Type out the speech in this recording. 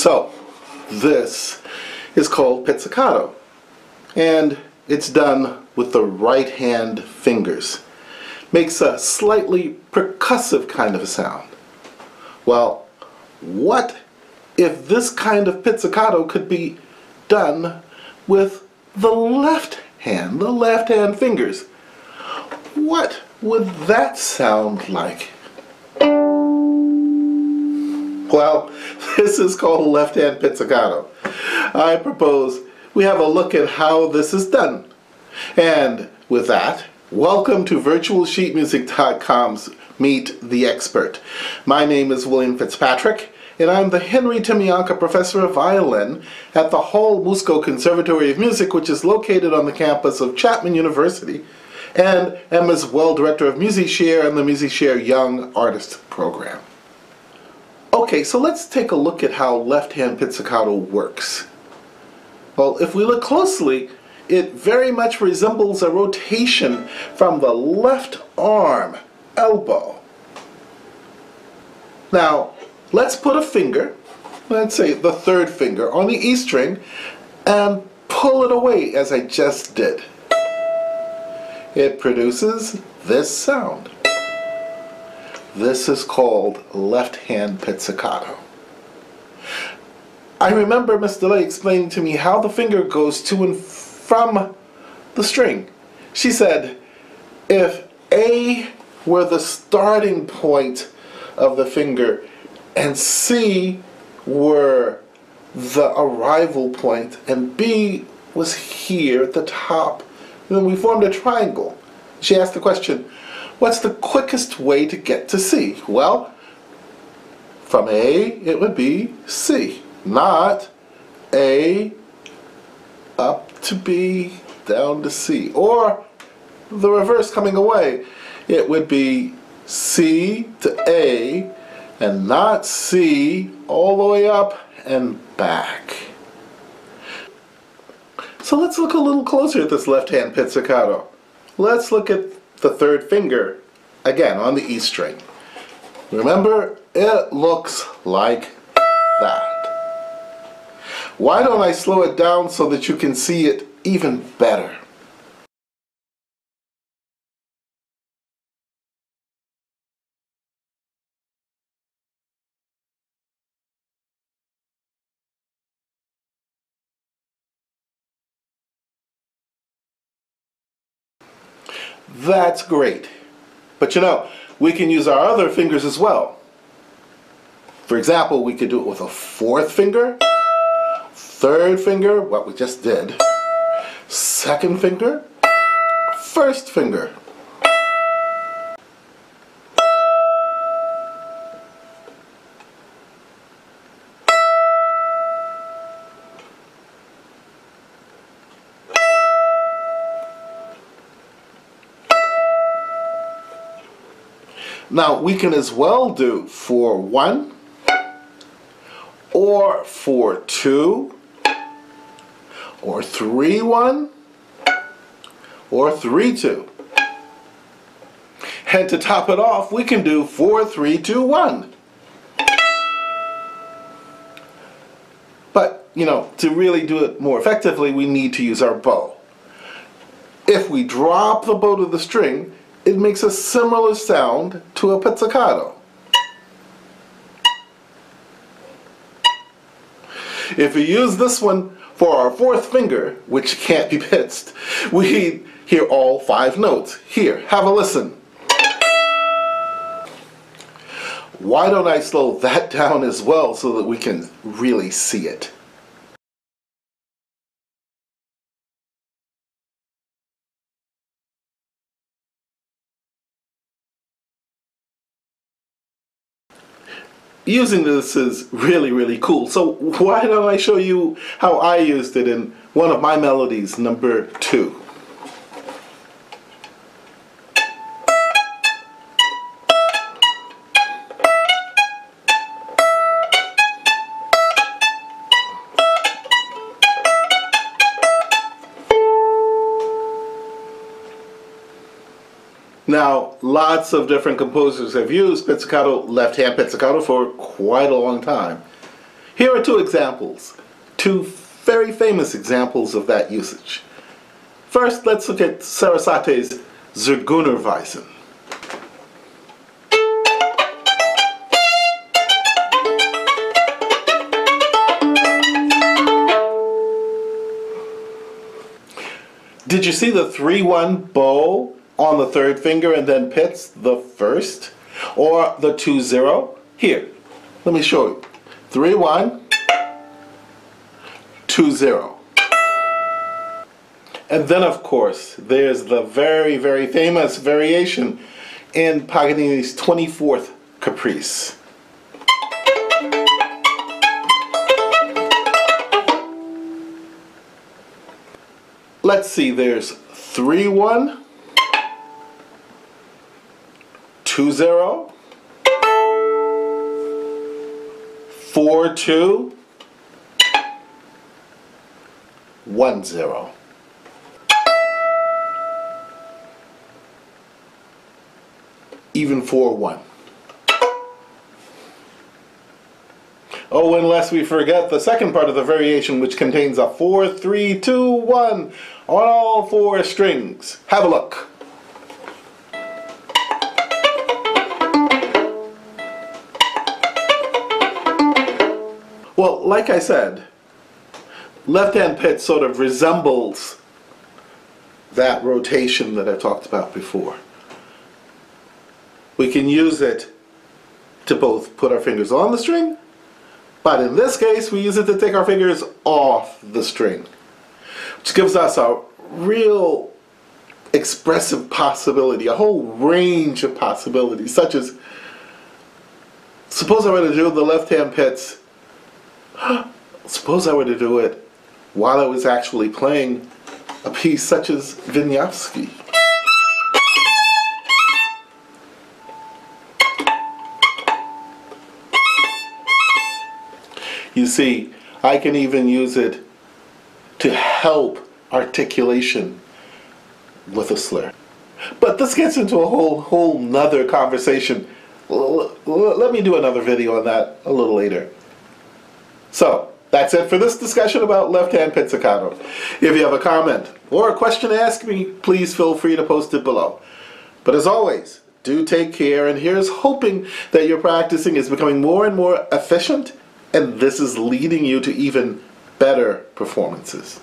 So, this is called pizzicato, and it's done with the right hand fingers. Makes a slightly percussive kind of a sound. Well, what if this kind of pizzicato could be done with the left hand, the left hand fingers? What would that sound like? Well, this is called left hand pizzicato. I propose we have a look at how this is done. And with that, welcome to virtualsheetmusic.com's Meet the Expert. My name is William Fitzpatrick, and I'm the Henry Timianka Professor of Violin at the Hall Musco Conservatory of Music, which is located on the campus of Chapman University, and am as well Director of MusiShare and the MusiShare Young Artist Program. Okay, so let's take a look at how left-hand pizzicato works. Well, if we look closely, it very much resembles a rotation from the left arm, elbow. Now, let's put a finger, let's say the third finger, on the E string and pull it away as I just did. It produces this sound. This is called left hand pizzicato. I remember Miss DeLay explaining to me how the finger goes to and from the string. She said, if A were the starting point of the finger and C were the arrival point and B was here at the top, then we formed a triangle. She asked the question, What's the quickest way to get to C? Well, from A, it would be C, not A up to B, down to C. Or the reverse coming away, it would be C to A, and not C all the way up and back. So let's look a little closer at this left-hand pizzicato. Let's look at the third finger, again on the E string. Remember, it looks like that. Why don't I slow it down so that you can see it even better? That's great. But you know, we can use our other fingers as well. For example, we could do it with a fourth finger, third finger, what we just did, second finger, first finger. Now we can as well do for one or for two or three one or three two. And to top it off, we can do four three two one. But, you know, to really do it more effectively, we need to use our bow. If we drop the bow to the string, it makes a similar sound to a pizzicato. If we use this one for our fourth finger, which can't be pitzed, we hear all five notes. Here, have a listen. Why don't I slow that down as well so that we can really see it? Using this is really, really cool. So why don't I show you how I used it in one of my melodies, number two. Now, lots of different composers have used pizzicato, left-hand pizzicato for quite a long time. Here are two examples, two very famous examples of that usage. First, let's look at Sarasate's Zigeunerweisen. Did you see the 3-1 bow on the third finger and then pits the first? Or the 2-0? Here, let me show you. 3-1, 2-0. And then, of course, there's the very, very famous variation in Paganini's 24th Caprice. let's see, there's 3 1, 2 0, 4 2, 1 0. Even 4 1. Oh, unless we forget the second part of the variation, which contains a 4, 3, 2, 1 on all four strings. Have a look. Well, like I said, left-hand pit sort of resembles that rotation that I talked about before. We can use it to both put our fingers on the string but in this case, we use it to take our fingers off the string, which gives us a real expressive possibility, a whole range of possibilities, such as, suppose I were to do the left-hand pits, suppose I were to do it while I was actually playing a piece such as Wieniawski. You see, I can even use it to help articulation with a slur. But this gets into a whole whole nother conversation. Let me do another video on that a little later. So, that's it for this discussion about left-hand pizzicato. If you have a comment or a question to ask me, please feel free to post it below. But as always, do take care, and here's hoping that your practicing is becoming more and more efficient and this is leading you to even better performances.